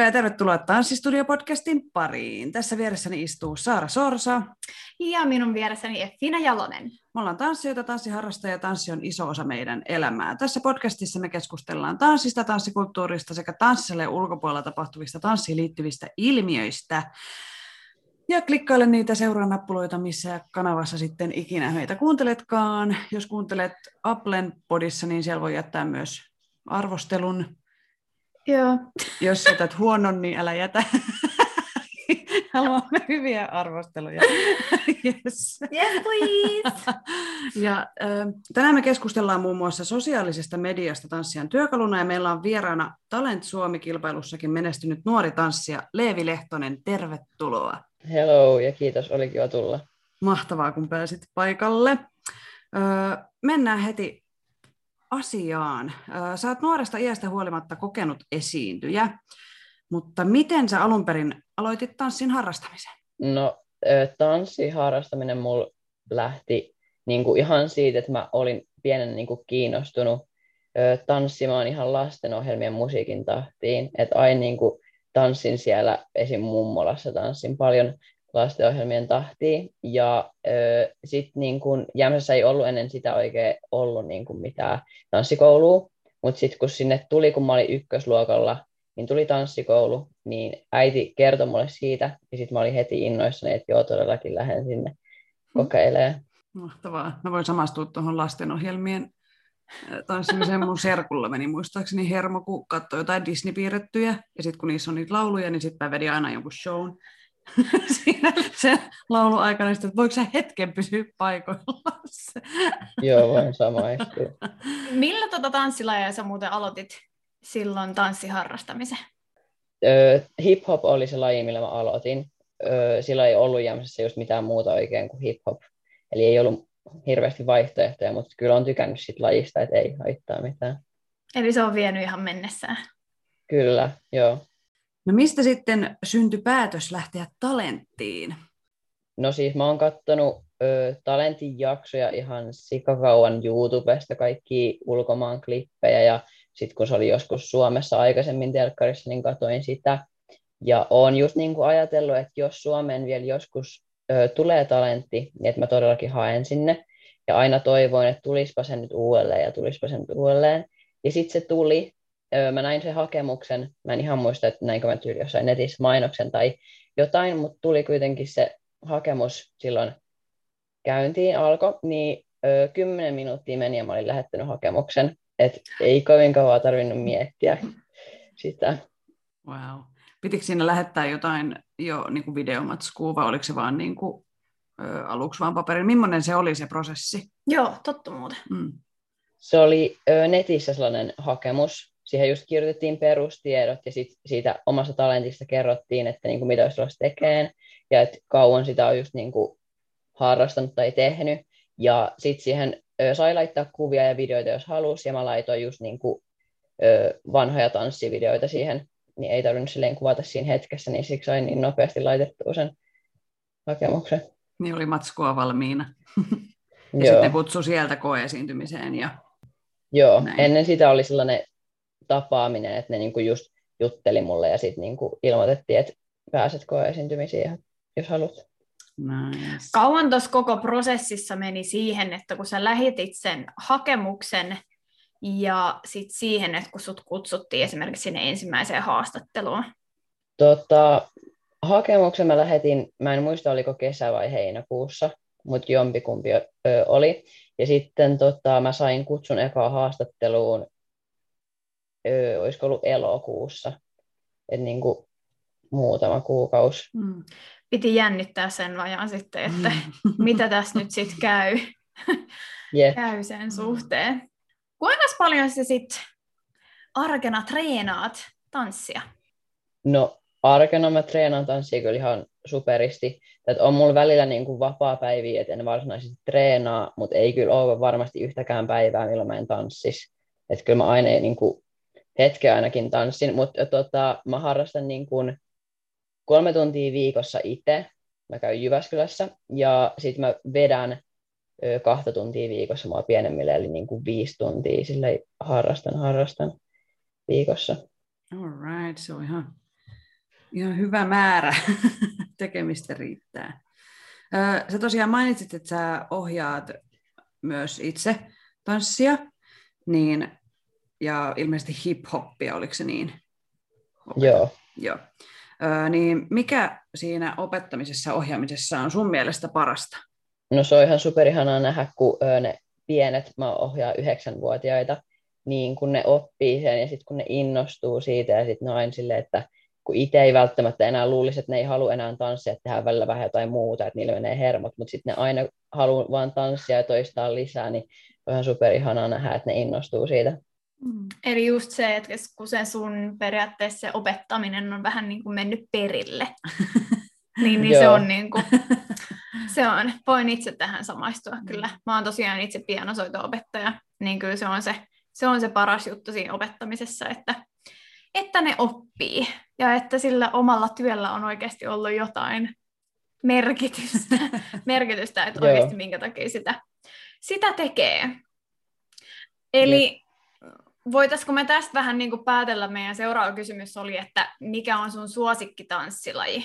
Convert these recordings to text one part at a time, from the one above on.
Moikka ja tervetuloa Tanssistudio-podcastin pariin. Tässä vieressäni istuu Saara Sorsa. Ja minun vieressäni Effina Jalonen. Me ollaan tanssijoita, tanssiharrastajia ja tanssi on iso osa meidän elämää. Tässä podcastissa me keskustellaan tanssista, tanssikulttuurista sekä tanssille ulkopuolella tapahtuvista tanssiin liittyvistä ilmiöistä. Ja klikkaile niitä seuraa missä kanavassa sitten ikinä meitä kuunteletkaan. Jos kuuntelet Applen podissa, niin siellä voi jättää myös arvostelun Joo. Jos jätät huonon, niin älä jätä. Haluamme hyviä arvosteluja. yes. yes, please. ja, äh, tänään me keskustellaan muun muassa sosiaalisesta mediasta tanssijan työkaluna, ja meillä on vieraana Talent Suomi-kilpailussakin menestynyt nuori tanssija Leevi Lehtonen. Tervetuloa. Hello, ja kiitos, oli kiva tulla. Mahtavaa, kun pääsit paikalle. Öö, mennään heti asiaan. Sä oot nuoresta iästä huolimatta kokenut esiintyjä, mutta miten sä alun perin aloitit tanssin harrastamisen? No, tanssin harrastaminen mulla lähti niin kuin ihan siitä, että mä olin pienen niin kuin kiinnostunut tanssimaan ihan lastenohjelmien musiikin tahtiin. Että aina niin kuin tanssin siellä esim. mummolassa, tanssin paljon lastenohjelmien tahtiin. Ja sitten niin kun, Jämsässä ei ollut ennen sitä oikein ollut niin kun mitään tanssikoulua, mutta sitten kun sinne tuli, kun mä olin ykkösluokalla, niin tuli tanssikoulu, niin äiti kertoi mulle siitä, ja sitten mä olin heti innoissani, että joo, todellakin lähden sinne kokeilemaan. Mahtavaa. Mä voin samastua tuohon lastenohjelmien tanssimiseen mun serkulla meni muistaakseni hermo, kun katsoi jotain Disney-piirrettyjä, ja sitten kun niissä on niitä lauluja, niin sitten mä vedin aina jonkun shown, siinä sen laulu aikana, että voiko sä hetken pysyä paikoillaan? Joo, voin samaistua. Millä tota tanssilajia sä muuten aloitit silloin tanssiharrastamisen? Öö, hip-hop oli se laji, millä mä aloitin. Öö, sillä ei ollut Jämsässä just mitään muuta oikein kuin hip-hop. Eli ei ollut hirveästi vaihtoehtoja, mutta kyllä on tykännyt sit lajista, että ei haittaa mitään. Eli se on vienyt ihan mennessään. Kyllä, joo. No mistä sitten syntyi päätös lähteä talenttiin? No siis mä oon kattonut ö, talentin jaksoja ihan sikakauan YouTubesta, kaikki ulkomaan klippejä ja sitten kun se oli joskus Suomessa aikaisemmin telkkarissa, niin katsoin sitä. Ja oon just niin kuin ajatellut, että jos Suomeen vielä joskus ö, tulee talentti, niin että mä todellakin haen sinne. Ja aina toivoin, että tulispa se nyt uudelleen ja tulispa se nyt uudelleen. Ja sitten se tuli, mä näin sen hakemuksen, mä en ihan muista, että näinkö mä tyyli jossain netissä mainoksen tai jotain, mutta tuli kuitenkin se hakemus silloin käyntiin alkoi, niin ö, kymmenen minuuttia meni ja mä olin lähettänyt hakemuksen, että ei kovin kauan tarvinnut miettiä sitä. Wow. Pitikö siinä lähettää jotain jo niin kuin videomatskua vai oliko se vaan niin kuin, ö, aluksi vaan paperin? Millainen se oli se prosessi? Joo, totta muuten. Mm. Se oli ö, netissä sellainen hakemus, siihen just kirjoitettiin perustiedot ja sit siitä omasta talentista kerrottiin, että niin kuin mitä olisi tulossa tekemään ja että kauan sitä on just niin kuin harrastanut tai tehnyt. Ja sitten siihen ö, sai laittaa kuvia ja videoita, jos halusi, ja mä laitoin just niin kuin, ö, vanhoja tanssivideoita siihen, niin ei tarvinnut silleen kuvata siinä hetkessä, niin siksi sain niin nopeasti laitettua sen hakemuksen. Niin oli matskua valmiina. ja Joo. sitten kutsu sieltä koeesiintymiseen. Ja... Joo, Näin. ennen sitä oli sellainen tapaaminen, että ne niinku just jutteli mulle ja sitten niinku ilmoitettiin, että pääset koeesiintymisiin, jos haluat. Nice. Kauan tuossa koko prosessissa meni siihen, että kun sä lähetit sen hakemuksen ja sitten siihen, että kun sut kutsuttiin esimerkiksi sinne ensimmäiseen haastatteluun? Tota, hakemuksen mä lähetin, mä en muista oliko kesä vai heinäkuussa, mutta jompikumpi ö, oli. Ja sitten tota, mä sain kutsun ekaa haastatteluun öö, olisiko ollut elokuussa, että niin kuin muutama kuukausi. Mm. Piti jännittää sen ajan sitten, että mm. mitä tässä nyt sitten käy. Jep. käy sen suhteen. Kuinka paljon sä sit arkena treenaat tanssia? No arkena mä treenaan tanssia kyllä ihan superisti. Et on mulla välillä niin kuin vapaa-päiviä, että en varsinaisesti treenaa, mutta ei kyllä ole varmasti yhtäkään päivää, milloin mä en tanssis. Että kyllä mä aina niin kuin hetken ainakin tanssin, mutta tota, mä harrastan niin kuin kolme tuntia viikossa itse. Mä käyn Jyväskylässä ja sitten mä vedän kahta tuntia viikossa mua pienemmille, eli niin kuin viisi tuntia sille harrastan, harrastan viikossa. All right, se on ihan, ihan hyvä määrä. Tekemistä riittää. Sä tosiaan mainitsit, että sä ohjaat myös itse tanssia, niin, ja ilmeisesti hip-hoppia, oliko se niin? Joo. Joo. Ö, niin mikä siinä opettamisessa ja ohjaamisessa on sun mielestä parasta? No se on ihan superihanaa nähdä, kun ne pienet, mä ohjaan yhdeksänvuotiaita, niin kun ne oppii sen ja sitten kun ne innostuu siitä ja sitten ne on aina silleen, että kun itse ei välttämättä enää luulisi, että ne ei halua enää tanssia, että tehdään välillä vähän jotain muuta, että niillä menee hermot, mutta sitten ne aina haluaa vaan tanssia ja toistaa lisää, niin on ihan superihanaa nähdä, että ne innostuu siitä. Eli just se, että kun se sun periaatteessa se opettaminen on vähän niin kuin mennyt perille, niin, niin se on niin kuin, se on, voin itse tähän samaistua kyllä. Mä oon tosiaan itse pianosoito-opettaja, niin kyllä se on se, se on se paras juttu siinä opettamisessa, että, että ne oppii ja että sillä omalla työllä on oikeasti ollut jotain merkitystä, merkitystä että oikeasti minkä takia sitä, sitä tekee. Eli voitaisiko me tästä vähän niin kuin päätellä, meidän seuraava kysymys oli, että mikä on sun suosikkitanssilaji?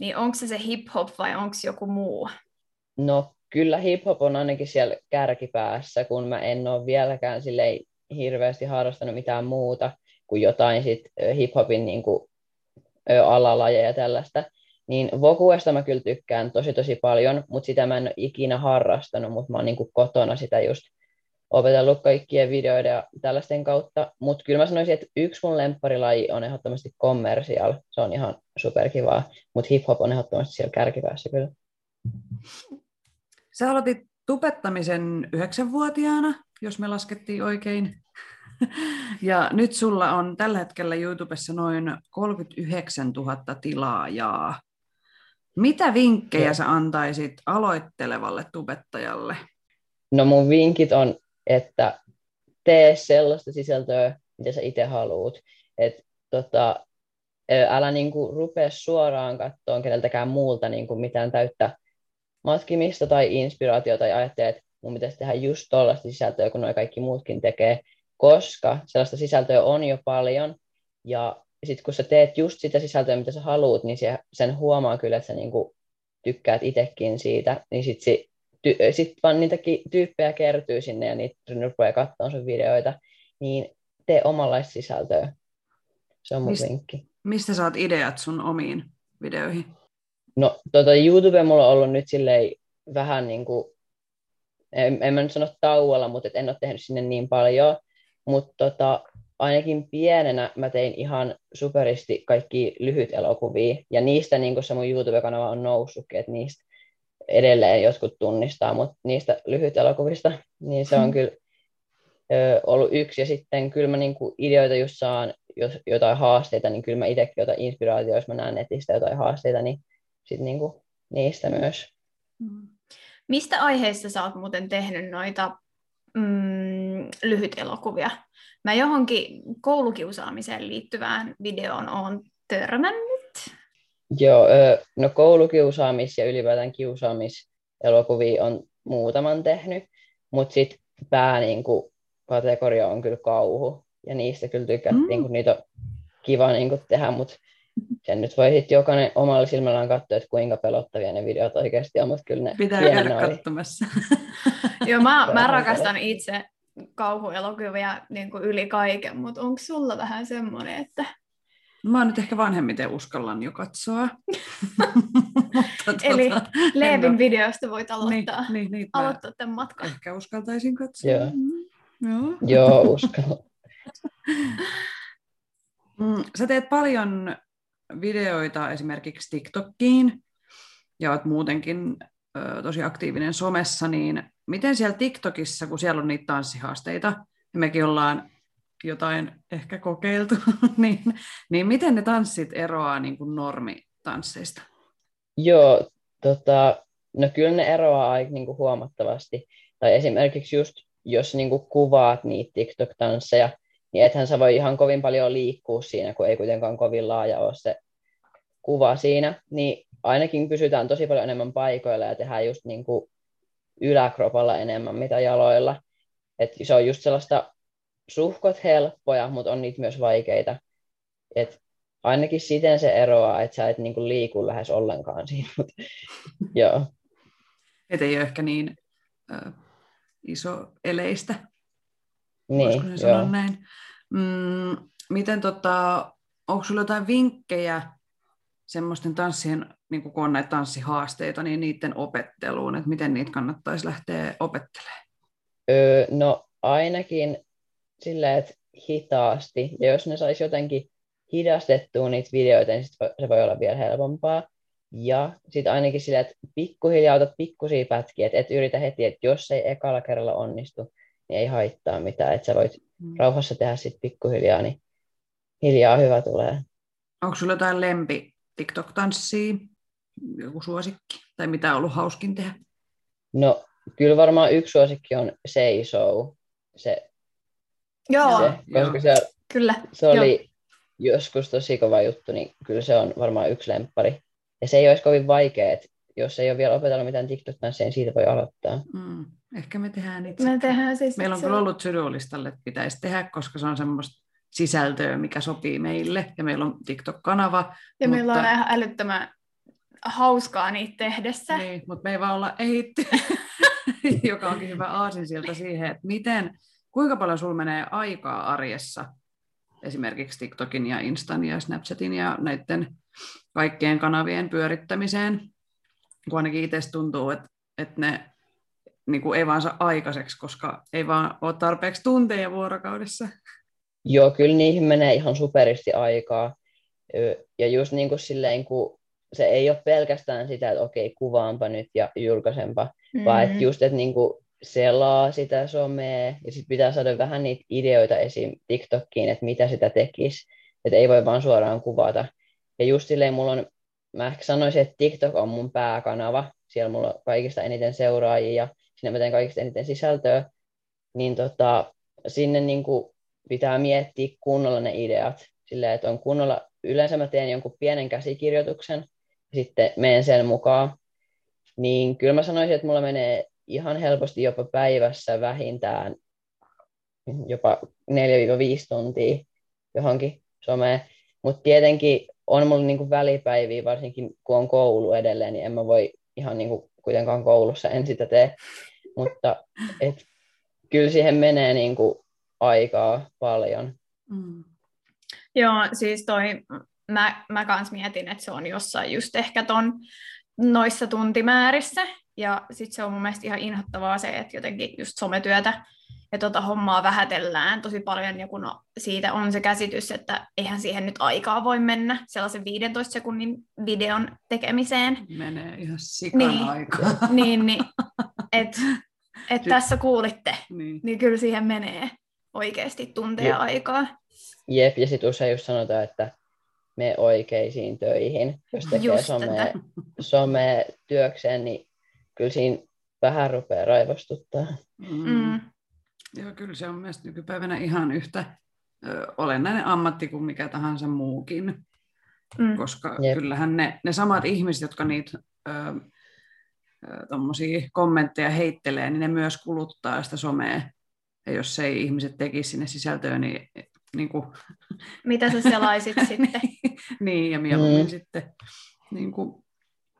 Niin onko se se hip-hop vai onko joku muu? No kyllä hip-hop on ainakin siellä kärkipäässä, kun mä en ole vieläkään silleen hirveästi harrastanut mitään muuta kuin jotain sit hip-hopin niin kuin, alalajeja ja tällaista. Niin Vokuesta mä kyllä tykkään tosi tosi paljon, mutta sitä mä en ole ikinä harrastanut, mutta mä oon niin kuin kotona sitä just opetellut kaikkien videoiden ja tällaisten kautta. Mutta kyllä mä sanoisin, että yksi mun lempparilaji on ehdottomasti commercial. Se on ihan superkivaa, mutta hip-hop on ehdottomasti siellä kärkipäässä kyllä. Sä aloitit tubettamisen yhdeksänvuotiaana, jos me laskettiin oikein. Ja nyt sulla on tällä hetkellä YouTubessa noin 39 000 tilaajaa. Mitä vinkkejä sä antaisit aloittelevalle tubettajalle? No mun vinkit on, että tee sellaista sisältöä, mitä sä itse haluut. Et, tota, älä niinku rupea suoraan kattoon keneltäkään muulta niinku mitään täyttä matkimista tai inspiraatiota tai ajattele, että mun pitäisi tehdä just tollaista sisältöä, kun noi kaikki muutkin tekee, koska sellaista sisältöä on jo paljon, ja sitten kun sä teet just sitä sisältöä, mitä sä haluut, niin se, sen huomaa kyllä, että sä niinku tykkäät itsekin siitä, niin sit, si, ty, sit vaan niitä ki- tyyppejä kertyy sinne ja niitä rupeaa katsoa sun videoita, niin tee omanlaista sisältöä. Se on mun Mist- vinkki. Mistä saat ideat sun omiin videoihin? No tota, YouTube mulla on ollut nyt silleen vähän niin kuin, en, en mä nyt sano tauolla, mutta et en ole tehnyt sinne niin paljon, mutta tota, ainakin pienenä mä tein ihan superisti kaikki lyhyt elokuvia, ja niistä niin se mun YouTube-kanava on noussutkin, että niistä edelleen jotkut tunnistaa, mutta niistä lyhyt elokuvista, niin se on Hmm. kyllä ö, ollut yksi, ja sitten kyllä mä niin kuin ideoita just saan, jos jotain haasteita, niin kyllä mä itsekin jotain inspiraatioita, jos mä näen netistä jotain haasteita, niin sitten niinku niistä myös. Mistä aiheista sä oot muuten tehnyt noita mm, lyhyt elokuvia? Mä johonkin koulukiusaamiseen liittyvään videoon oon törmännyt. Joo, no koulukiusaamis- ja ylipäätään kiusaamiselokuvia on muutaman tehnyt, mutta sitten pää niinku, kategoria on kyllä kauhu, ja niistä kyllä tykättiin, Mm. kun niitä on kiva niinku tehdä, mutta sen nyt voi sitten jokainen omalla silmällään katsoa, että kuinka pelottavia ne videot oikeasti on, mutta kyllä ne Pitää käydä oli. katsomassa. Joo, mä, mä rakastan itse kauhuelokuvia niin kuin yli kaiken, mutta onko sulla vähän semmoinen, että Mä oon nyt ehkä vanhemmiten uskallan jo katsoa. Mutta Eli tota, Leevin oo- videosta voit aloittaa, Niin, niin, niin, mä aloittaa tämän matkan. ehkä uskaltaisin katsoa. Joo. Mm, Joo. Joo, uskalla. Mm, Sä teet paljon videoita esimerkiksi TikTokkiin ja oot muutenkin ö, tosi aktiivinen somessa, niin miten siellä TikTokissa, kun siellä on niitä tanssihaasteita, ja mekin ollaan jotain ehkä kokeiltu, niin, niin miten ne tanssit eroaa niin kuin normitansseista? Joo, tota, no kyllä ne eroaa aika niin kuin huomattavasti. Tai esimerkiksi just, jos niin kuin kuvaat niitä TikTok-tansseja, niin ethän sä voi ihan kovin paljon liikkua siinä, kun ei kuitenkaan kovin laaja ole se kuva siinä, niin ainakin pysytään tosi paljon enemmän paikoilla ja tehdään just niin kuin yläkropalla enemmän mitä jaloilla. Et se on just sellaista suhkot helppoja, mutta on niitä myös vaikeita. Et ainakin siten se eroaa, että sä et niinku liiku lähes ollenkaan siinä. Mut, joo. Et ei ole ehkä niin ö, iso eleistä, Niin, joo. näin. Mm, miten tota, onko sulla jotain vinkkejä semmoisten tanssien, niin kun on näitä tanssihaasteita, niin niiden opetteluun, että miten niitä kannattaisi lähteä opettelemaan? Öö, no ainakin silleen, että hitaasti. Ja jos ne saisi jotenkin hidastettua niitä videoita, niin sit se voi olla vielä helpompaa. Ja sitten ainakin silleen, että pikkuhiljaa otat pikkusia pätkiä, että et yritä heti, että jos ei ekalla kerralla onnistu, niin ei haittaa mitään, että sä voit Mm. rauhassa tehdä sitten pikkuhiljaa, niin hiljaa hyvä tulee. Onko sulla jotain lempi TikTok-tanssia, joku suosikki, tai mitä on ollut hauskin tehdä? No, kyllä varmaan yksi suosikki on Seisou. Se, Joo, se, koska se, kyllä. se oli joskus tosi kova juttu, niin kyllä se on varmaan yksi lemppari. Ja se ei olisi kovin vaikea, että jos ei ole vielä opetellut mitään TikTok-tanssia, niin siitä voi aloittaa. Mm. Ehkä me tehdään itse. Me tehdään siis Meillä on se- kyllä ollut sydolistalle, että pitäisi tehdä, koska se on semmoista sisältöä, mikä sopii meille. Ja meillä on TikTok-kanava. Ja meillä on mutta- ihan älyttömän hauskaa niitä tehdessä. Niin, mutta me ei vaan olla ehitty, joka onkin hyvä aasinsilta siihen, että miten, kuinka paljon sulla menee aikaa arjessa esimerkiksi TikTokin ja Instan ja Snapchatin ja näiden kaikkien kanavien pyörittämiseen, kun ainakin itse tuntuu, että, että ne niin kuin ei vaan saa aikaiseksi, koska ei vaan ole tarpeeksi tunteja vuorokaudessa. Joo, kyllä niihin menee ihan superisti aikaa. Ö, Ja just niin kuin silleen, kun se ei ole pelkästään sitä, että okei, kuvaanpa nyt ja julkaisenpa, mm. vaan että just, että niin kuin selaa sitä somea ja sitten pitää saada vähän niitä ideoita esim. TikTokkiin, että mitä sitä tekisi. Että ei voi vaan suoraan kuvata. Ja just silleen mulla on, mä ehkä sanoisin, että TikTok on mun pääkanava. Siellä mulla on kaikista eniten seuraajia ja sinne mä teen kaikista eniten sisältöä. Niin tota, sinne niin kuin pitää miettiä kunnolla ne ideat. Silleen, että on kunnolla, yleensä mä teen jonkun pienen käsikirjoituksen ja sitten menen sen mukaan. Niin kyllä mä sanoisin, että mulla menee ihan helposti jopa päivässä vähintään jopa 4-5 tuntia johonkin someen. Mutta tietenkin on mulla niinku välipäiviä, varsinkin kun on koulu edelleen, niin en mä voi ihan niinku kuitenkaan koulussa en sitä tee. Mutta et, kyllä siihen menee niinku aikaa paljon. Mm. Joo, siis toi, mä, mä kans mietin, että se on jossain just ehkä ton noissa tuntimäärissä. Ja sitten se on mun mielestä ihan inhottavaa se, että jotenkin just sometyötä ja tota hommaa vähätellään tosi paljon, ja kun siitä on se käsitys, että eihän siihen nyt aikaa voi mennä sellaisen 15 sekunnin videon tekemiseen. Menee ihan sikana Niin. aikaa. Niin, niin että et tässä kuulitte, niin. niin kyllä siihen menee oikeasti tunteja Jep. aikaa. Jep, ja sitten usein just sanotaan, että me oikeisiin töihin, jos tekee some, some työkseen, niin kyllä siinä vähän rupeaa raivostuttaa. Mm. Mm. Joo, kyllä se on mielestäni nykypäivänä ihan yhtä ö, olennainen ammatti kuin mikä tahansa muukin, Mm. koska Jep. kyllähän ne, ne samat ihmiset, jotka niitä ö, kommentteja heittelee, niin ne myös kuluttaa sitä somea. Ja jos ei ihmiset tekisi sinne sisältöä, niin, niin, kuin, Mitä sä selaisit sitten? niin ja mieluummin Mm. sitten, niin kuin,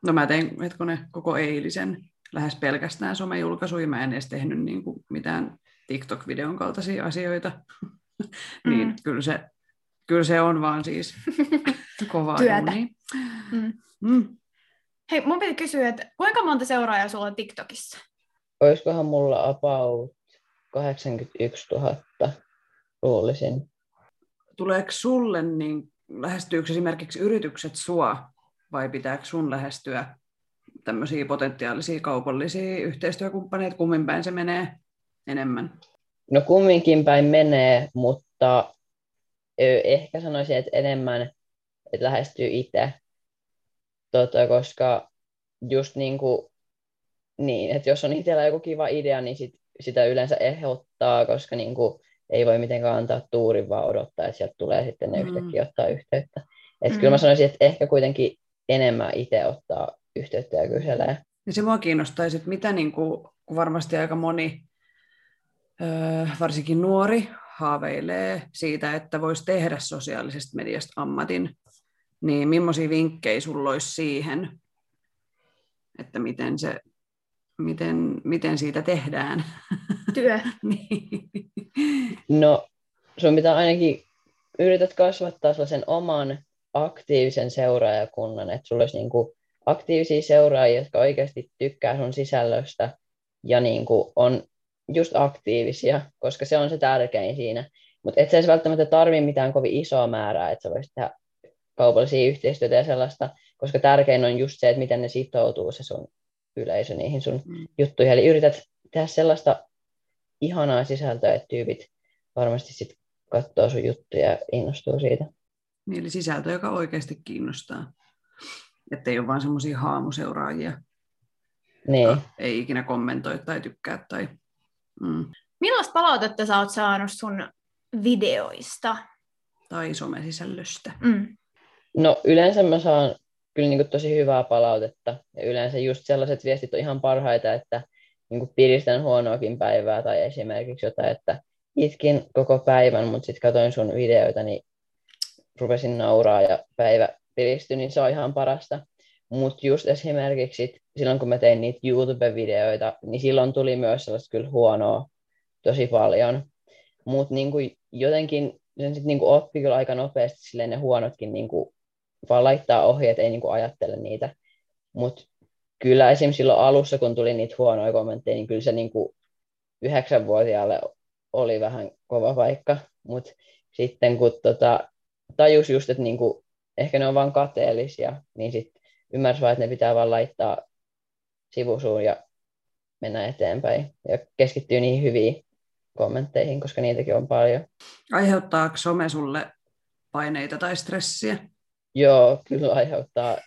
no mä tein hetkonen koko eilisen lähes pelkästään somejulkaisuja, mä en edes tehnyt niin kuin mitään TikTok-videon kaltaisia asioita, niin Mm. kyllä, se, kyllä se on vaan siis kovaa Työtä. duunia. Mm. Mm. Hei, mun piti kysyä, että kuinka monta seuraajaa sulla on TikTokissa? Olisikohan mulla about 81 000, luulisin. Tuleeko sulle, niin lähestyykö esimerkiksi yritykset sua, vai pitääkö sun lähestyä tämmöisiä potentiaalisia kaupallisia yhteistyökumppaneita, kummin päin se menee enemmän? No kumminkin päin menee, mutta ehkä sanoisin, että enemmän että lähestyy itse, tota, koska just niin, kuin, niin, että jos on itsellä joku kiva idea, niin sit, sitä yleensä ehdottaa, koska niin kuin, ei voi mitenkään antaa tuurin, vaan odottaa, että sieltä tulee sitten ne mm. yhtäkkiä ottaa yhteyttä. Että mm. kyllä mä sanoisin, että ehkä kuitenkin enemmän itse ottaa yhteyttä ja kyselee. Ja se mua kiinnostaisi, että mitä niin kuin, kun varmasti aika moni, öö, varsinkin nuori, haaveilee siitä, että voisi tehdä sosiaalisesta mediasta ammatin, niin millaisia vinkkejä sulla olisi siihen, että miten, se, miten, miten siitä tehdään? Työ. niin. No, sun pitää ainakin yrität kasvattaa sen oman aktiivisen seuraajakunnan, että sulla olisi niin kuin aktiivisia seuraajia, jotka oikeasti tykkää sun sisällöstä ja niin kuin on just aktiivisia, koska se on se tärkein siinä. Mutta et sä edes välttämättä tarvi mitään kovin isoa määrää, että sä voisit tehdä kaupallisia yhteistyötä ja sellaista, koska tärkein on just se, että miten ne sitoutuu se sun yleisö niihin sun mm. juttuihin. Eli yrität tehdä sellaista ihanaa sisältöä, että tyypit varmasti sitten katsoo sun juttuja ja innostuu siitä. Niin, eli sisältö, joka oikeasti kiinnostaa. Että ei ole vain semmoisia haamuseuraajia, niin. ei ikinä kommentoi tai tykkää. Tai... Mm. Millaista palautetta sä oot saanut sun videoista? Tai somesisällöstä? Mm. No yleensä mä saan kyllä niin tosi hyvää palautetta. Ja yleensä just sellaiset viestit on ihan parhaita, että niin piristän huonoakin päivää tai esimerkiksi jotain, että itkin koko päivän, mutta sitten katsoin sun videoita, niin rupesin nauraa ja päivä piristyi, niin se on ihan parasta. Mutta just esimerkiksi silloin, kun mä tein niitä YouTube-videoita, niin silloin tuli myös sellaista kyllä huonoa tosi paljon. Mutta niinku jotenkin sen sitten niinku oppi kyllä aika nopeasti silleen ne huonotkin niinku vaan laittaa ohjeet, ei niinku ajattele niitä. Mutta kyllä esimerkiksi silloin alussa, kun tuli niitä huonoja kommentteja, niin kyllä se niinku yhdeksänvuotiaalle oli vähän kova paikka. Mutta sitten kun tota, tajus just, että niinku, ehkä ne on vain kateellisia, niin sitten ymmärsi vaan, että ne pitää vaan laittaa sivusuun ja mennä eteenpäin. Ja keskittyy niihin hyviin kommentteihin, koska niitäkin on paljon. Aiheuttaako some sulle paineita tai stressiä? Joo, kyllä aiheuttaa.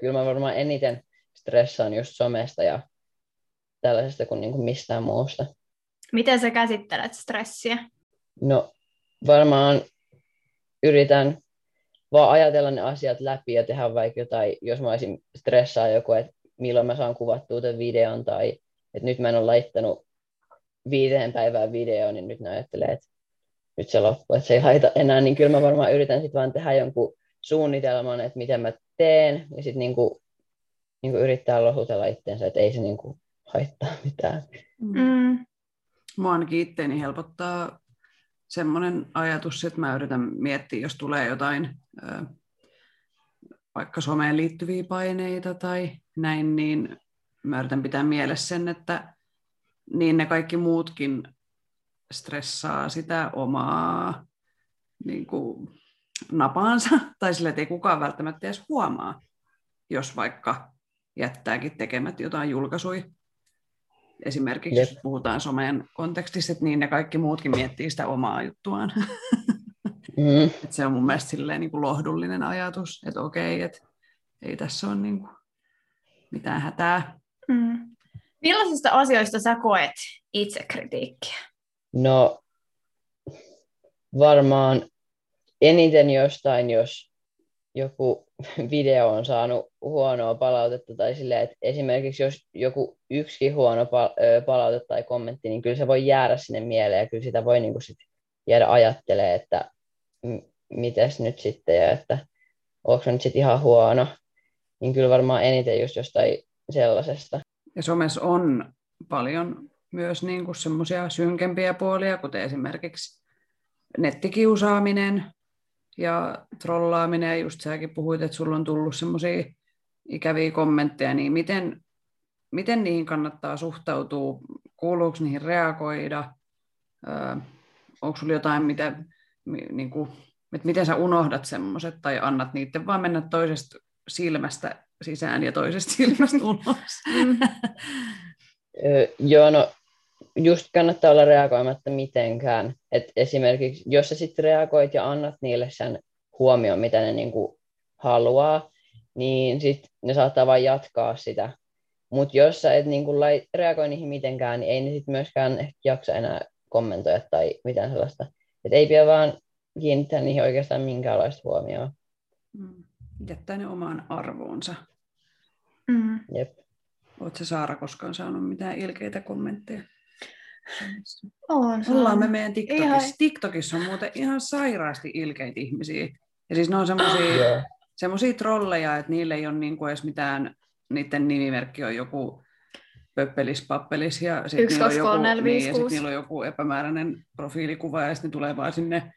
Kyllä mä varmaan eniten stressaan just somesta ja tällaisesta kuin, niin kuin mistään muusta. Miten sä käsittelet stressiä? No varmaan yritän vaan ajatella ne asiat läpi ja tehdä vaikka jotain, jos mä olisin stressaa joku, että milloin mä saan kuvattua tämän videon tai että nyt mä en ole laittanut viiteen päivään videoon, niin nyt ne ajattelee, että nyt se loppuu, että se ei haita enää, niin kyllä mä varmaan yritän sitten vaan tehdä jonkun suunnitelman, että miten mä teen, ja sitten niinku, niinku yrittää lohutella itseensä, että ei se niinku haittaa mitään. Mm. Mua ainakin itteeni helpottaa semmoinen ajatus, että mä yritän miettiä, jos tulee jotain vaikka someen liittyviä paineita tai näin, niin mä yritän pitää mielessä sen, että niin ne kaikki muutkin stressaa sitä omaa niin kuin, napaansa, tai sille, että ei kukaan välttämättä edes huomaa, jos vaikka jättääkin tekemät jotain julkaisui. Esimerkiksi Jep. jos puhutaan someen kontekstissa, että niin ne kaikki muutkin miettii sitä omaa juttuaan. Mm. Et se on mun mielestä silleen niin kuin lohdullinen ajatus, että okei, että ei tässä ole niin kuin mitään hätää. Mm. Millaisista asioista sä koet itsekritiikkiä? No varmaan eniten jostain, jos joku video on saanut huonoa palautetta tai silleen, että esimerkiksi jos joku yksi huono palaute tai kommentti, niin kyllä se voi jäädä sinne mieleen ja kyllä sitä voi niin kuin sit jäädä ajattelemaan, että mites nyt sitten ja että onko nyt sitten ihan huono, niin kyllä varmaan eniten just jostain sellaisesta. Ja somessa on paljon myös niin kuin semmoisia synkempiä puolia, kuten esimerkiksi nettikiusaaminen ja trollaaminen, ja just säkin puhuit, että sulla on tullut semmoisia ikäviä kommentteja, niin miten, miten niihin kannattaa suhtautua, kuuluuko niihin reagoida, öö, onko sulla jotain, mitä, niin kuin, että miten sä unohdat semmoiset tai annat niiden vaan mennä toisesta silmästä sisään ja toisesta silmästä ulos. Joo, no just kannattaa olla reagoimatta mitenkään. Et esimerkiksi jos sä sitten reagoit ja annat niille sen huomioon, mitä ne niinku haluaa, niin sit ne saattaa vain jatkaa sitä. Mutta jos sä et niinku lai, reagoi niihin mitenkään, niin ei ne sitten myöskään ehkä jaksa enää kommentoida tai mitään sellaista. Et ei pidä vaan kiinnittää niihin oikeastaan minkäänlaista huomioon. Mm. Jättää ne omaan arvoonsa. Mm. Jep. Oletko Saara koskaan saanut mitään ilkeitä kommentteja? On Ollaan me meidän TikTokissa. Ihan- TikTokissa on muuten ihan sairaasti ilkeitä ihmisiä. Ja siis ne on semmoisia Joo. semmoisia trolleja, että niillä ei ole niinku edes mitään, niiden nimimerkki on joku pöppelis, pappelis ja sitten niillä, on joku, niin, ja sit niillä on joku epämääräinen profiilikuva ja sitten tulee vaan sinne,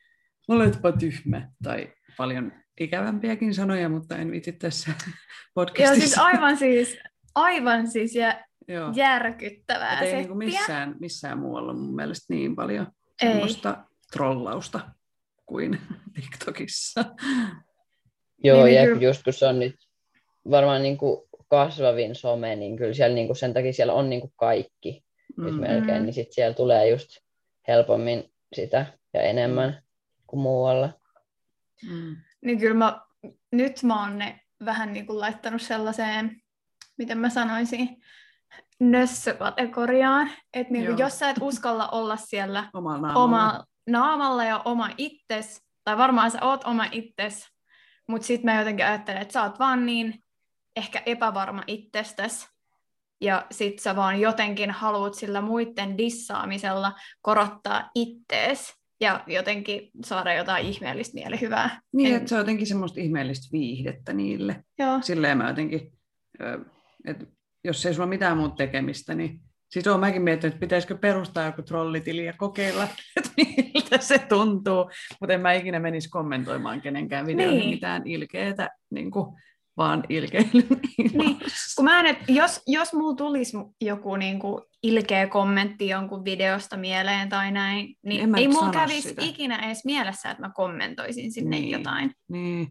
oletpa tyhmä, tai paljon ikävämpiäkin sanoja, mutta en viitsi tässä Joo, podcastissa. siis aivan siis, aivan siis jä, Joo. järkyttävää Et ei settiä. niinku missään, missään muualla mun mielestä niin paljon Ei. semmoista trollausta kuin TikTokissa. Joo, Niin, ja kyllä. just kun se on nyt varmaan niin kuin kasvavin some, niin kyllä siellä niin kuin sen takia siellä on niin kuin kaikki nyt Mm. melkein, Mm. niin sitten siellä tulee just helpommin sitä ja enemmän kuin muualla. Mm. Niin kyllä mä, nyt mä oon ne vähän niin kuin laittanut sellaiseen, miten mä sanoisin, nössökategoriaan. Että niin Joo. jos sä et uskalla olla siellä Omalla naamalla. oma naamalla ja oma itses, tai varmaan sä oot oma itses, mutta sitten mä jotenkin ajattelen, että sä oot vaan niin ehkä epävarma itsestäsi, ja sit sä vaan jotenkin haluat sillä muiden dissaamisella korottaa ittees ja jotenkin saada jotain ihmeellistä mielihyvää. Niin, En- että se on jotenkin semmoista ihmeellistä viihdettä niille. Joo. Silleen mä jotenkin, että jos ei sulla ole mitään muuta tekemistä, niin siis oon mäkin miettinyt, että pitäisikö perustaa joku trollitili ja kokeilla, että miltä se tuntuu, mutta en mä ikinä menisi kommentoimaan kenenkään videoihin Niin. mitään ilkeätä, niin kuin, vaan ilkeilyn Niin, kun mä en, et, jos, jos mulla tulisi joku niinku ilkeä kommentti jonkun videosta mieleen tai näin, En niin mä ei mulla kävisi sitä. ikinä edes mielessä, että mä kommentoisin sinne Niin. jotain. Niin,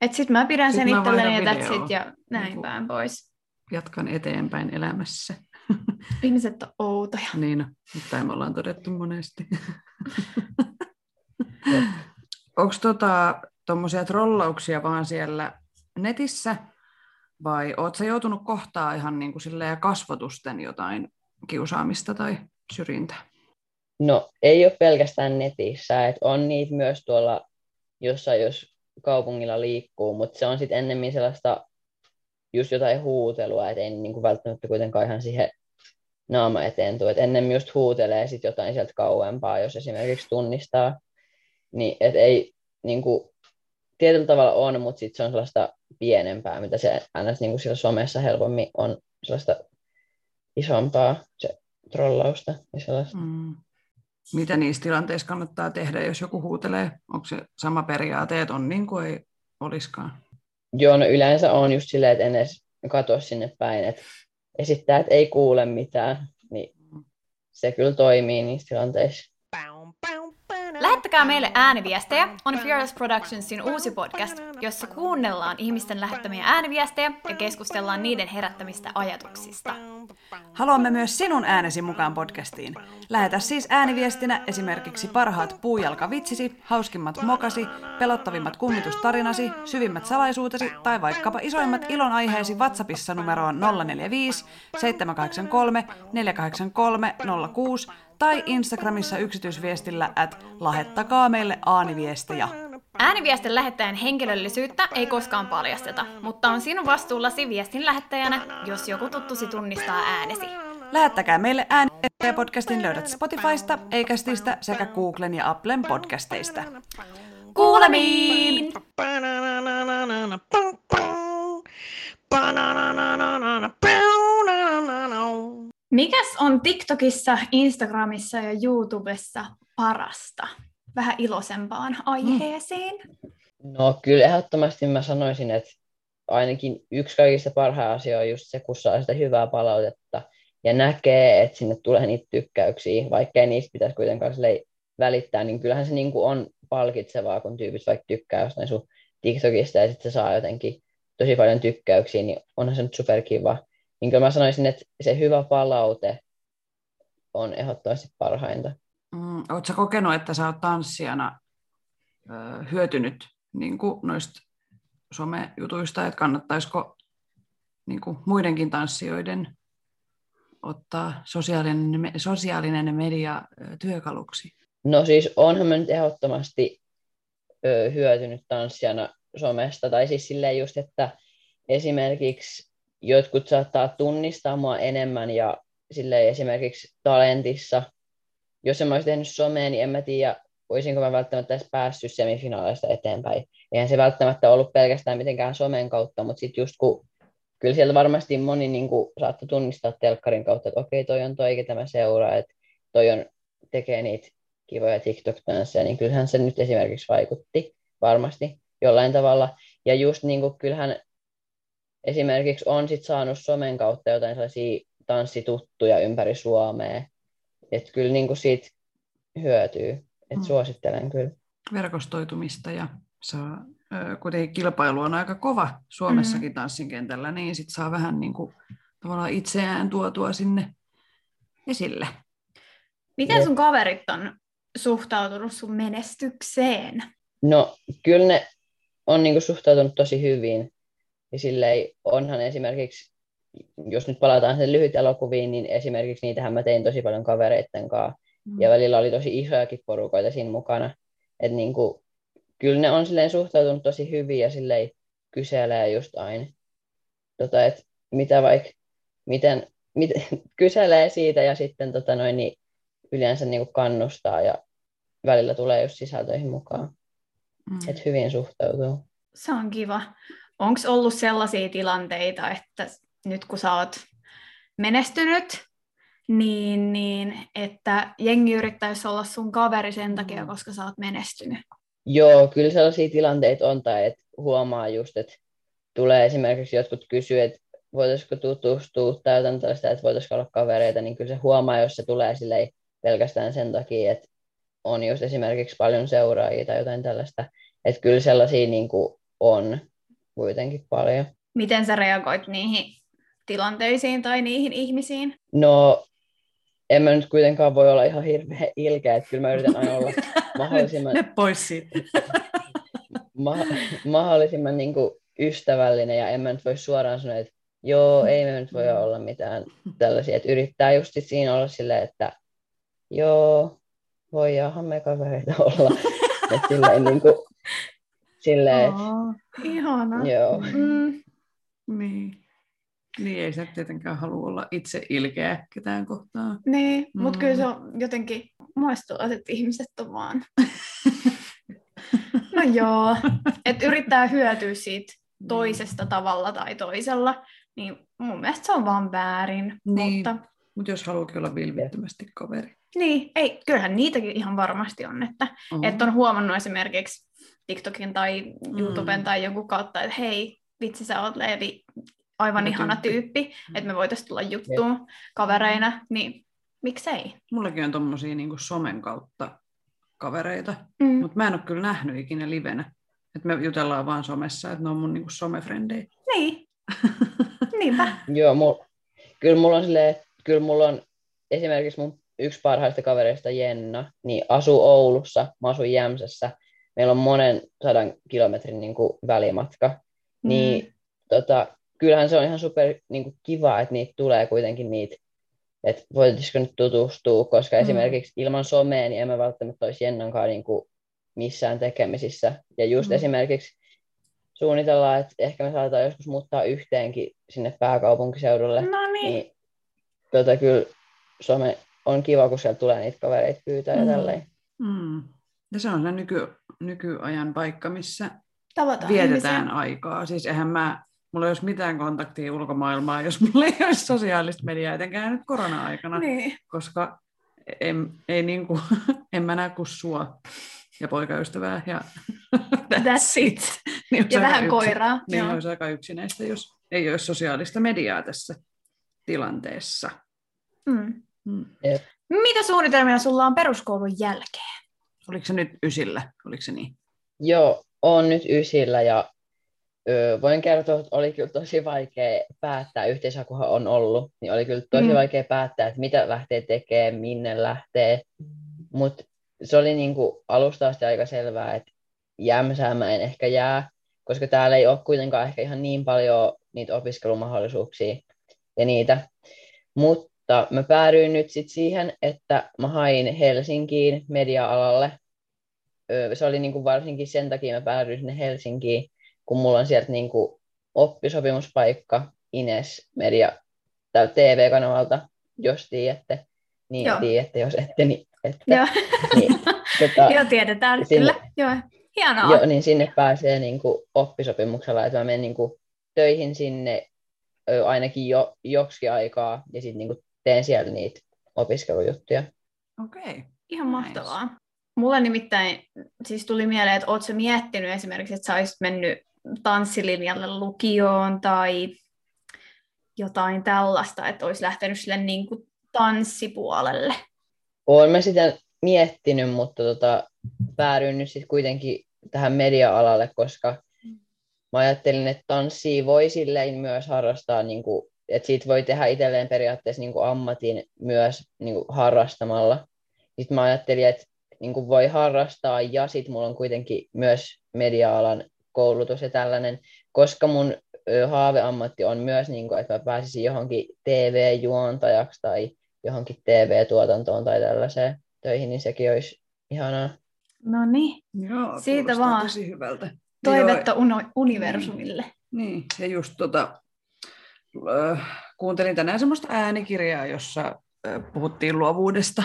Et sit mä pidän Sit sen itselleni ja that's it ja näin Niinku- päin pois. Jatkan eteenpäin elämässä. Ihmiset on outoja. Niin, mutta me ollaan todettu monesti. Onko tota, tuommoisia trollauksia vaan siellä netissä, vai oot sä joutunut kohtaa ihan niin kuin kasvotusten jotain kiusaamista tai syrjintää? No ei ole pelkästään netissä, että on niitä myös tuolla jossain, jos kaupungilla liikkuu, mutta se on sitten ennemmin sellaista just jotain huutelua, että ei niinku välttämättä kuitenkaan ihan siihen naama eteen tule. Et ennemmin just huutelee sit jotain sieltä kauempaa, jos esimerkiksi tunnistaa. Niin, et ei niinku, tietyllä tavalla on, mutta sitten se on sellaista pienempää, mitä se aina niinku siellä somessa helpommin on sellaista isompaa se trollausta ja sellaista. Mm. Mitä niissä tilanteissa kannattaa tehdä, jos joku huutelee? Onko se sama periaate, että on niin kuin ei olisikaan? Joo, no yleensä on just silleen, että en edes katso sinne päin, että esittää, että ei kuule mitään, niin se kyllä toimii niissä tilanteissa. Lähettäkää meille ääniviestejä on Fearless Productionsin uusi podcast, jossa kuunnellaan ihmisten lähettämiä ääniviestejä ja keskustellaan niiden herättämistä ajatuksista. Haluamme myös sinun äänesi mukaan podcastiin. Lähetä siis ääniviestinä esimerkiksi parhaat puujalkavitsisi, hauskimmat mokasi, pelottavimmat kummitustarinasi, syvimmät salaisuutesi tai vaikkapa isoimmat ilonaiheesi WhatsAppissa numeroon 045 783 483 06 tai Instagramissa yksityisviestillä at lähettäkaa meille ääniviestejä. Ääniviestin lähettäjän henkilöllisyyttä ei koskaan paljasteta, mutta on sinun vastuullasi viestin lähettäjänä, jos joku tuttusi tunnistaa äänesi. Lähettäkää meille ääniviestejä podcastin löydät Spotifysta, Eikästistä sekä Googlen ja Applen podcasteista. Kuulemiin! Mikäs on TikTokissa, Instagramissa ja YouTubessa parasta? Vähän iloisempaan aiheeseen. No kyllä ehdottomasti mä sanoisin, että ainakin yksi kaikista parhaita asioita on just se, kun saa sitä hyvää palautetta ja näkee, että sinne tulee niitä tykkäyksiä, vaikkei niistä pitäisi kuitenkaan välittää, niin kyllähän se niin kuin on palkitsevaa, kun tyypit vaikka tykkää jostain sun TikTokista ja sitten se saa jotenkin tosi paljon tykkäyksiä, niin onhan se nyt superkiva. Niin mä sanoisin, että se hyvä palaute on ehdottomasti parhainta. Mm, Oletko kokenut, että sä oot tanssijana ö, hyötynyt niin kuin noista somejutuista, että kannattaisiko niin kuin muidenkin tanssijoiden ottaa sosiaalinen, sosiaalinen media työkaluksi? No siis onhan mä nyt ehdottomasti ö, hyötynyt tanssijana somesta, tai siis silleen just, että esimerkiksi jotkut saattaa tunnistaa mua enemmän ja silleen esimerkiksi talentissa, jos en mä olisi tehnyt somea, niin en mä tiedä, olisinko mä välttämättä edes päässyt semifinaaleista eteenpäin. Eihän se välttämättä ollut pelkästään mitenkään somen kautta, mutta sitten just kun kyllä sieltä varmasti moni niin kuin, saattoi tunnistaa telkkarin kautta, että okei, toi on toi, ketä mä seuraan, että toi on, tekee niitä kivoja TikTok-tansseja, niin kyllähän se nyt esimerkiksi vaikutti varmasti jollain tavalla. Ja just niin kuin, kyllähän esimerkiksi on sit saanut somen kautta jotain sellaisia tanssituttuja ympäri Suomea, että kyllä niin kuin siitä hyötyy, että mm. suosittelen kyllä. Verkostoitumista ja saa, kuitenkin kilpailu on aika kova Suomessakin mm. tanssin kentällä, niin sit saa vähän niin kuin, tavallaan itseään tuotua sinne esille. Miten sun kaverit on suhtautunut sun menestykseen? No kyllä ne on niin kuin suhtautunut tosi hyvin. Ja silleen onhan esimerkiksi, jos nyt palataan sen lyhyt elokuviin, niin esimerkiksi niitähän mä tein tosi paljon kavereitten kanssa. Mm. Ja välillä oli tosi isojakin porukoita siinä mukana. Että niin kuin, kyllä ne on silleen suhtautunut tosi hyvin ja silleen kyselee just aina. Tota, että mitä vaikka, miten, miten kyselee siitä ja sitten tota noin, niin yleensä niin kuin kannustaa ja välillä tulee just sisältöihin mukaan. Mm. Että hyvin suhtautuu. Se on kiva. Onko ollut sellaisia tilanteita, että nyt kun sä oot menestynyt, niin, niin että jengi yrittäisi olla sun kaveri sen takia, mm. koska sä oot menestynyt? Joo, kyllä sellaisia tilanteita on, tai että huomaa just, että tulee esimerkiksi jotkut kysyä, että voitaisiko tutustua tai jotain tällaista, että voitaisiko olla kavereita, niin kyllä se huomaa, jos se tulee silleen pelkästään sen takia, että on just esimerkiksi paljon seuraajia tai jotain tällaista. Että kyllä sellaisia niin kuin on kuitenkin paljon. Miten sä reagoit niihin tilanteisiin tai niihin ihmisiin? No, en mä nyt kuitenkaan voi olla ihan hirveän ilkeä, että kyllä mä yritän aina olla mahdollisimman... ne pois siitä. ma- mahdollisimman niin kuin ystävällinen ja en mä nyt voi suoraan sanoa, että joo, ei me nyt voi olla mitään tällaisia, että yrittää just siinä olla silleen, että joo, voidaanhan me kavereita olla. että silleen niin kuin, silleen, oh, ihana. Joo. Mm. Niin. Niin, ei se tietenkään halua olla itse ilkeä ketään kohtaan. Niin, mm. mutta kyllä se on jotenkin, muistuu, että ihmiset on vaan... no joo, että yrittää hyötyä siitä toisesta tavalla tai toisella, niin mun mielestä se on vaan väärin. Niin. Mutta Mutta jos haluakin olla vilpittömästi kaveri. Niin, ei, kyllähän niitäkin ihan varmasti on, että, uh-huh. että on huomannut esimerkiksi TikTokin tai YouTuben mm. tai joku kautta, että hei, vitsi sä oot Leevi, aivan Hyvä ihana tyyppi. tyyppi, mm. että me voitaisiin tulla juttuun kavereina, niin miksei? Mullakin on tommosia niin somen kautta kavereita, Mm. mutta mä en ole kyllä nähnyt ikinä livenä. Et me jutellaan vaan somessa, että ne on mun niin somefrendejä. Niin, niinpä. Joo, mul, kyllä mulla on silleen, kyllä mulla on esimerkiksi mun yksi parhaista kavereista Jenna, niin asuu Oulussa, mä asun Jämsässä. Meillä on monen sadan kilometrin niin kuin, välimatka. Mm. Niin tota, kyllähän se on ihan super niin kuin, kiva, että niitä tulee kuitenkin niitä, että voitaisiko nyt tutustua, koska Mm. esimerkiksi ilman somea niin en mä välttämättä olisi Jennankaan niin kuin, missään tekemisissä. Ja just Mm. esimerkiksi suunnitellaan, että ehkä me saadaan joskus muuttaa yhteenkin sinne pääkaupunkiseudulle. No niin. Niin, tota, kyllä some on kiva, kun sieltä tulee niitä kavereita pyytää ja Mm. tälleen. Mm. Ja se on se nyky, nykyajan paikka, missä Tavataan vietetään ihmisiä. aikaa. Siis eihän mä, mulla ei olisi mitään kontaktia ulkomaailmaan, jos mulla ei olisi sosiaalista mediaa, etenkään nyt korona-aikana, Niin. koska en, ei niin kuin, en mä näe kuin sua ja poikaystävää ja That's it. niin olisi Ja aika vähän yksin- koiraa. Niin joo. olisi aika yksinäistä, jos ei olisi sosiaalista mediaa tässä tilanteessa. Mm. Mm. Mitä suunnitelmia sulla on peruskoulun jälkeen? Oliko se nyt ysillä? Oliko se niin? Joo, on nyt ysillä ja öö, voin kertoa, että oli kyllä tosi vaikea päättää, yhteishakuhan on ollut, niin oli kyllä tosi mm. vaikea päättää, että mitä lähtee tekemään, minne lähtee, mutta se oli niinku alusta asti aika selvää, että Jämsään mä en ehkä jää, koska täällä ei ole kuitenkaan ehkä ihan niin paljon niitä opiskelumahdollisuuksia ja niitä. Mutta mä päädyin nyt sit siihen, että mä hain Helsinkiin media-alalle. Se oli niinku varsinkin sen takia mä päädyin sinne Helsinkiin, kun mulla on sieltä niinku oppisopimuspaikka Ines Media TV-kanavalta, jos tiedätte. Niin Joo. tiedätte, jos ette, niin että, Joo. Niin, tota, Joo, tiedetään, sinne, kyllä. Joo. Hienoa. Joo, niin sinne pääsee niin kuin oppisopimuksella, että mä menen niin kuin töihin sinne ainakin jo, joksikin aikaa ja sitten niin teen siellä niitä opiskelujuttuja. Okei. Okay. Ihan nice. mahtavaa. Mulle nimittäin siis tuli mieleen, että ootko miettinyt esimerkiksi, että sä olisit mennyt tanssilinjalle lukioon tai jotain tällaista, että olisi lähtenyt sille niin kuin tanssipuolelle? Olen mä sitä miettinyt, mutta tota, päädyin nyt sitten kuitenkin tähän media-alalle, koska mä ajattelin, että tanssia voi silleen myös harrastaa, niin kuin, että siitä voi tehdä itselleen periaatteessa niin kuin ammatin myös niin kuin harrastamalla. Sitten mä ajattelin, että niin kuin voi harrastaa ja sitten mulla on kuitenkin myös media-alan koulutus ja tällainen, koska mun haaveammatti on myös, niin kuin, että mä pääsisin johonkin TV-juontajaksi tai johonkin TV-tuotantoon tai tällaiseen töihin, niin sekin olisi ihanaa. No niin, Joo, siitä vaan tosi hyvältä. toivetta Joo. universumille. Niin, niin. ja just tota, kuuntelin tänään semmoista äänikirjaa, jossa äh, puhuttiin luovuudesta,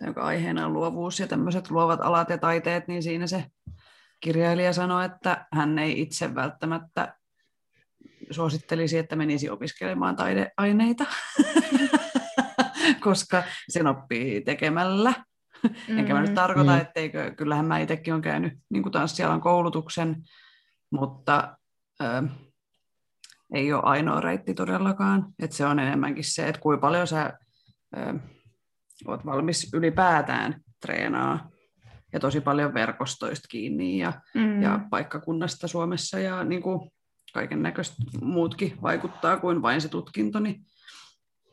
jonka aiheena on luovuus ja tämmöiset luovat alat ja taiteet, niin siinä se kirjailija sanoi, että hän ei itse välttämättä suosittelisi, että menisi opiskelemaan taideaineita, koska sen oppii tekemällä. Mm, Enkä mä nyt mm. tarkoita, mm. etteikö, kyllähän mä itsekin olen käynyt niin kuin tanssialan koulutuksen, mutta ö, ei ole ainoa reitti todellakaan. Et se on enemmänkin se, että kuinka paljon sä ö, oot valmis ylipäätään treenaa ja tosi paljon verkostoista kiinni ja, mm. ja paikkakunnasta Suomessa ja niin kuin kaiken näköistä muutkin vaikuttaa kuin vain se tutkinto, niin,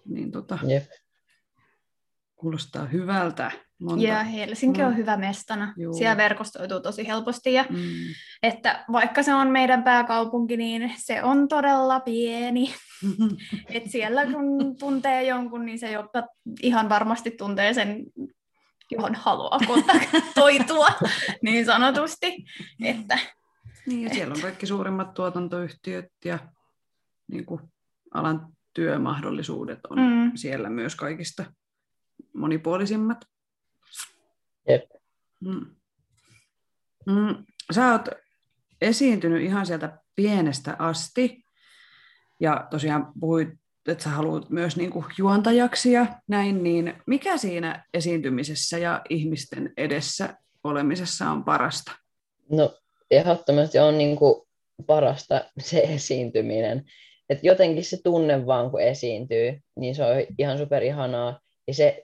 niin tota, yep. kuulostaa hyvältä. Monta. Ja Helsinki on mm. hyvä mestana. Juu. Siellä verkostoituu tosi helposti. Ja, mm. että vaikka se on meidän pääkaupunki, niin se on todella pieni. Et siellä kun tuntee jonkun, niin se jopa ihan varmasti tuntee sen, johon haluaa kontaktoitua, niin sanotusti. Että, niin, ja siellä on kaikki suurimmat tuotantoyhtiöt ja niin kuin, alan työmahdollisuudet on mm. siellä myös kaikista monipuolisimmat. Jep. Mm. Mm. Sä oot esiintynyt ihan sieltä pienestä asti, ja tosiaan puhuit, että sä haluat myös niin kuin juontajaksi ja näin, niin mikä siinä esiintymisessä ja ihmisten edessä olemisessa on parasta? No ehdottomasti on niin kuin parasta se esiintyminen. että jotenkin se tunne vaan, kun esiintyy, niin se on ihan super ihanaa. Ja se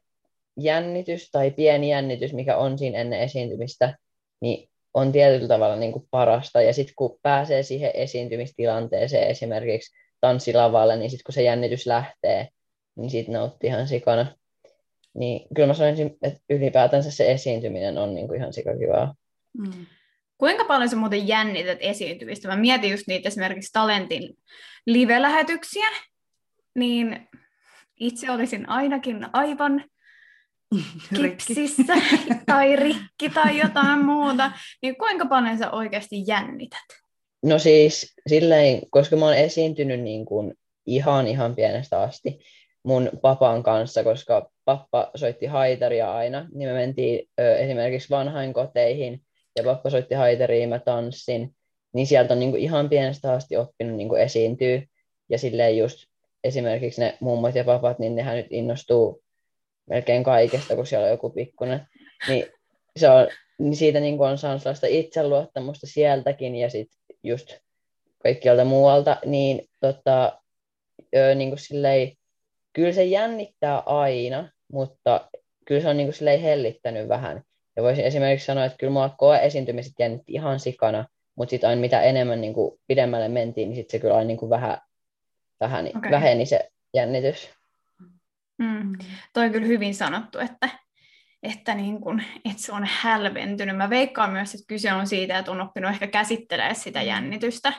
jännitys tai pieni jännitys, mikä on siinä ennen esiintymistä, niin on tietyllä tavalla niin kuin parasta. Ja sitten kun pääsee siihen esiintymistilanteeseen esimerkiksi tanssilavalle, niin sitten kun se jännitys lähtee, niin siitä nauttii ihan sikana. Niin kyllä mä sanoisin, että ylipäätänsä se esiintyminen on niin kuin ihan sikakivaa. Mm. Kuinka paljon sä muuten jännität esiintymistä? Mä mietin just niitä esimerkiksi Talentin live-lähetyksiä, niin itse olisin ainakin aivan kipsissä tai rikki tai jotain muuta, niin kuinka paljon sä oikeasti jännität? No siis silleen, koska mä oon esiintynyt niin kuin ihan ihan pienestä asti mun papan kanssa, koska pappa soitti haitaria aina, niin me mentiin ö, esimerkiksi vanhainkoteihin ja pappa soitti haitaria, mä tanssin, niin sieltä on niin kuin ihan pienestä asti oppinut niin kuin esiintyä. Ja silleen just esimerkiksi ne mummot ja papat, niin nehän nyt innostuu melkein kaikesta, kun siellä on joku pikkunen. Niin, se on, niin siitä niin on saanut sellaista itseluottamusta sieltäkin ja sitten just kaikkialta muualta, niin, tota, niin kuin silleen, kyllä se jännittää aina, mutta kyllä se on niin kuin silleen hellittänyt vähän. Ja voisin esimerkiksi sanoa, että kyllä mua koe esiintymiset jännitti ihan sikana, mutta sitten aina mitä enemmän niin kuin pidemmälle mentiin, niin sitten se kyllä aina niin kuin vähän, vähän okay. väheni se jännitys. Mm. Toi on kyllä hyvin sanottu, että, että, niin kun, että se on hälventynyt. Mä veikkaan myös, että kyse on siitä, että on oppinut ehkä käsittelemään sitä jännitystä.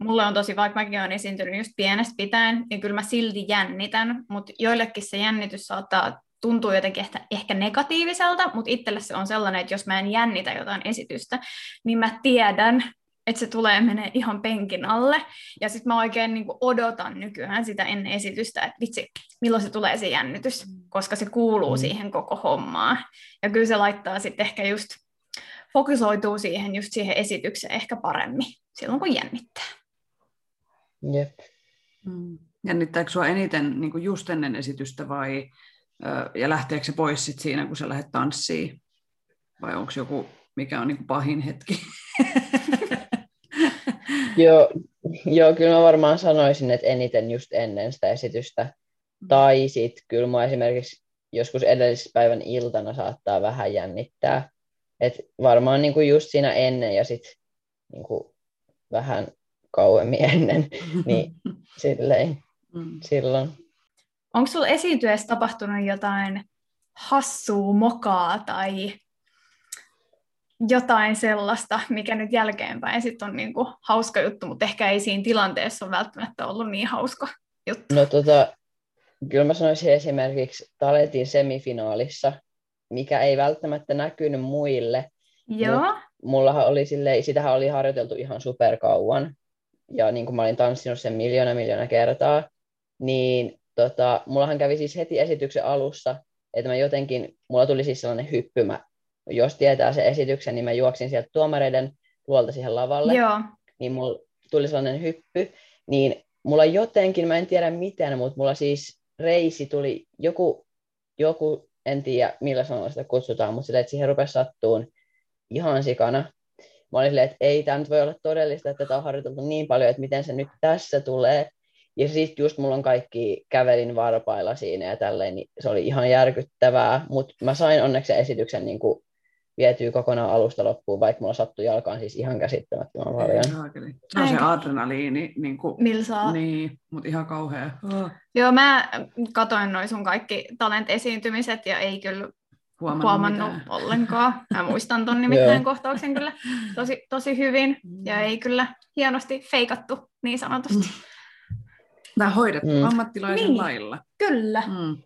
Mulle on tosi, vaikka mäkin olen esiintynyt just pienestä pitäen, niin kyllä mä silti jännitän, mutta joillekin se jännitys saattaa tuntua jotenkin ehkä, ehkä negatiiviselta, mutta itselle se on sellainen, että jos mä en jännitä jotain esitystä, niin mä tiedän, että se tulee menee ihan penkin alle. Ja sitten mä oikein niin kuin odotan nykyään sitä ennen esitystä, että vitsi, milloin se tulee se jännitys, koska se kuuluu Mm. siihen koko hommaan. Ja kyllä se laittaa sitten ehkä just, fokusoituu siihen just siihen esitykseen ehkä paremmin, silloin kun jännittää. Jep. Mm. Jännittääkö sinua eniten niin kuin just ennen esitystä vai, ja lähteekö se pois sit siinä, kun sä lähdet tanssiin? Vai onko joku, mikä on niin kuin pahin hetki? Joo, joo, kyllä mä varmaan sanoisin, että eniten just ennen sitä esitystä. Tai sitten kyllä mä esimerkiksi joskus edellispäivän iltana saattaa vähän jännittää. Et varmaan niinku just siinä ennen ja sitten niinku vähän kauemmin ennen, niin silleen, Mm. silloin. Onko sulla esiintyessä tapahtunut jotain hassua mokaa tai jotain sellaista, mikä nyt jälkeenpäin sit on niinku hauska juttu, mutta ehkä ei siinä tilanteessa ole välttämättä ollut niin hauska juttu. No tota, kyllä mä sanoisin esimerkiksi Talentin semifinaalissa, mikä ei välttämättä näkynyt muille. Joo, Mullahan oli silleen, sitähän oli harjoiteltu ihan superkauan. Ja niin kuin mä olin tanssinut sen miljoona miljoona kertaa, niin tota, mullahan kävi siis heti esityksen alussa, että mä jotenkin, mulla tuli siis sellainen hyppy, mä, jos tietää sen esityksen, niin mä juoksin sieltä tuomareiden luolta siihen lavalle, joo. niin mulla tuli sellainen hyppy, niin mulla jotenkin, mä en tiedä miten, mutta mulla siis reisi tuli joku, joku en tiedä millä sanalla sitä kutsutaan, mutta silleen, että siihen rupesi sattuun ihan sikana. Mä olin silleen, että ei tämä nyt voi olla todellista, että tätä on harjoiteltu niin paljon, että miten se nyt tässä tulee. Ja sitten just mulla on kaikki kävelin varpailla siinä ja tälleen, niin se oli ihan järkyttävää, mutta mä sain onneksi sen esityksen niin kuin vietyä kokonaan alusta loppuun, vaikka mulla sattui jalkaan siis ihan käsittämättömän paljon. Se on se adrenaliini, niin, kuin, Millä saa... niin mutta ihan kauhea. Oh, Joo, mä katoin noin sun kaikki talent-esiintymiset ja ei kyllä huomannut, huomannut mitään. ollenkaan. Mä muistan ton nimittäin kohtauksen kyllä tosi, tosi hyvin ja ei kyllä hienosti feikattu niin sanotusti. Tämä hoidettu Mm. ammattilaisen Niin. lailla. Kyllä, Mm.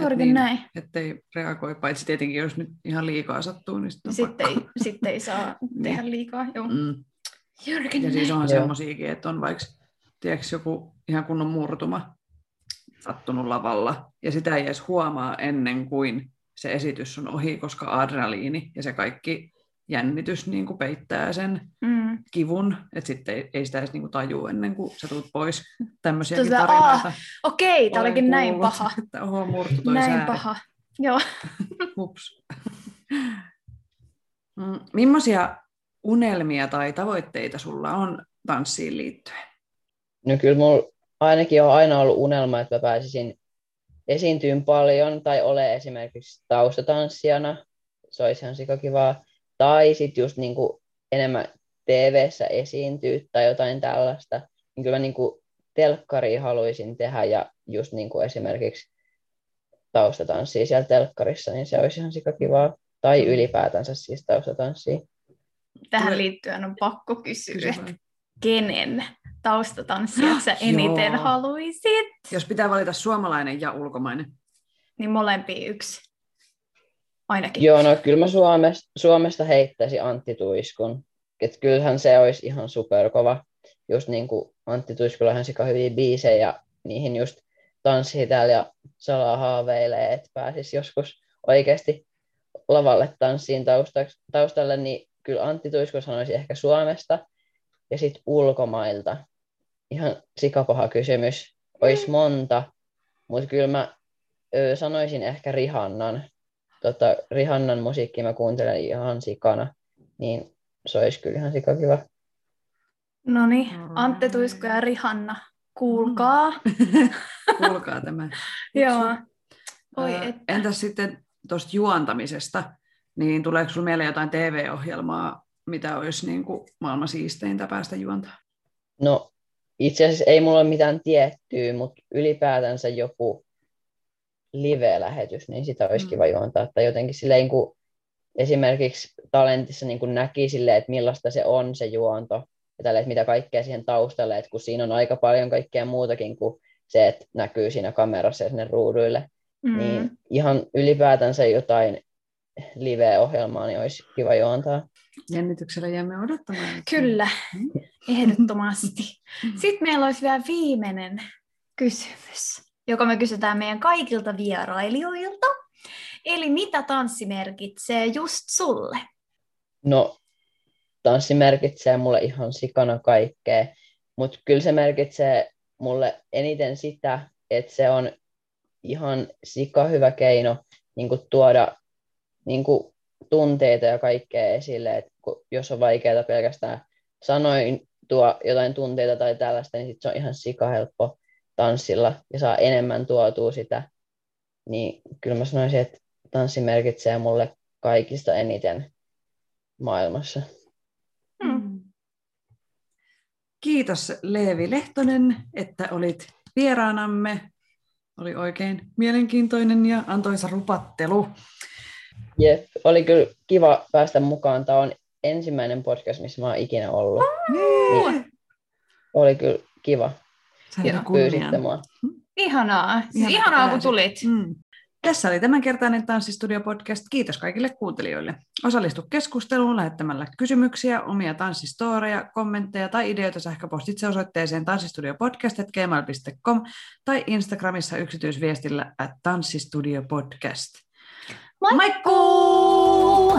Juurikin niin. näin. Ettei reagoi, paitsi tietenkin jos nyt ihan liikaa sattuu, niin sitten Sitten ei, sitten ei saa tehdä liikaa. Joo. Mm. Juurikin Ja näin. siis on semmoisiakin, että on vaikka tiedätkö, joku ihan kunnon murtuma sattunut lavalla, ja sitä ei edes huomaa ennen kuin se esitys on ohi, koska adrenaliini ja se kaikki jännitys niin kuin peittää sen Mm. kivun, että sitten ei, ei sitä edes niin kuin tajua ennen kuin sä tulet pois. Tämmöisiäkin Tosiaan, tarinoita. Okei, tämä olikin näin kuullut, paha. Että oho, murtu toi Näin sääri. paha. Joo. Hups. Mm, Millaisia unelmia tai tavoitteita sulla on tanssiin liittyen? No kyllä mulla ainakin on aina ollut unelma, että mä pääsisin esiintyyn paljon tai ole esimerkiksi taustatanssijana. Se olisi ihan sikakivaa. Tai sitten just niinku enemmän TV-ssä esiintyä tai jotain tällaista. Niin kyllä mä niinku telkkaria haluaisin tehdä ja just niinku esimerkiksi taustatanssia siellä telkkarissa, niin se olisi ihan sikakivaa. Tai ylipäätänsä siis taustatanssia. Tähän liittyen on pakko kysyä, Kysy että kenen taustatanssijat sä eniten Joo. haluaisit? Jos pitää valita suomalainen ja ulkomainen. Niin molempia yksi. Ainakin. Joo, no kyllä mä Suomesta, Suomesta heittäisin Antti Tuiskun. Et kyllähän se olisi ihan superkova. Just niin kuin Antti Tuiskullahan sika hyviä biisejä ja niihin just tanssii täällä ja salaa haaveilee, että pääsisi joskus oikeasti lavalle tanssiin taustalle, niin kyllä Antti Tuisku sanoisi ehkä Suomesta ja sitten ulkomailta. Ihan sikapaha kysymys. Olisi monta, mutta kyllä mä ö, sanoisin ehkä Rihannan tota, Rihannan musiikki mä kuuntelen ihan sikana, niin se olisi kyllä ihan sikakiva. No niin, Antti Tuisku ja Rihanna, kuulkaa. Kuulkaa tämä. Joo. Oi että. Entäs sitten tuosta juontamisesta, niin tuleeko sinulla mieleen jotain TV-ohjelmaa, mitä olisi niin kuin maailman siisteintä päästä juontaa? No itse asiassa ei mulla ole mitään tiettyä, mutta ylipäätänsä joku live-lähetys, niin sitä olisi mm. kiva juontaa. Tai jotenkin silleen, kun esimerkiksi talentissa niin kuin näki silleen, että millaista se on se juonto, ja tälle, että mitä kaikkea siihen taustalle, että kun siinä on aika paljon kaikkea muutakin kuin se, että näkyy siinä kamerassa ja sinne ruuduille, mm. niin ihan ylipäätänsä jotain live-ohjelmaa niin olisi kiva juontaa. Jännityksellä jäämme odottamaan. Kyllä, mm. ehdottomasti. Sitten meillä olisi vielä viimeinen kysymys, joka me kysytään meidän kaikilta vierailijoilta. Eli mitä tanssi merkitsee just sulle? No, tanssi merkitsee mulle ihan sikana kaikkea, mutta kyllä se merkitsee mulle eniten sitä, että se on ihan sika hyvä keino niin tuoda niin tunteita ja kaikkea esille, että jos on vaikeaa pelkästään sanoin tuo jotain tunteita tai tällaista, niin sit se on ihan sika helppo tanssilla ja saa enemmän tuotua sitä, niin kyllä mä sanoisin, että tanssi merkitsee mulle kaikista eniten maailmassa. Hmm. Kiitos Leevi Lehtonen, että olit vieraanamme. Oli oikein mielenkiintoinen ja antoisa rupattelu. Jep, oli kyllä kiva päästä mukaan. Tämä on ensimmäinen podcast, missä mä oon ikinä ollut. Niin, oli kyllä kiva. Sä pyysitte mua. Ihanaa. Siis ihanaa, ihanaa kun tulit. Mm. Tässä oli tämänkertainen Tanssistudio-podcast. Kiitos kaikille kuuntelijoille. Osallistu keskusteluun lähettämällä kysymyksiä, omia tanssistoreja, kommentteja tai ideoita sähköpostitse osoitteeseen tanssistudiopodcast.gmail.com tai Instagramissa yksityisviestillä at tanssistudiopodcast. Moikkuu!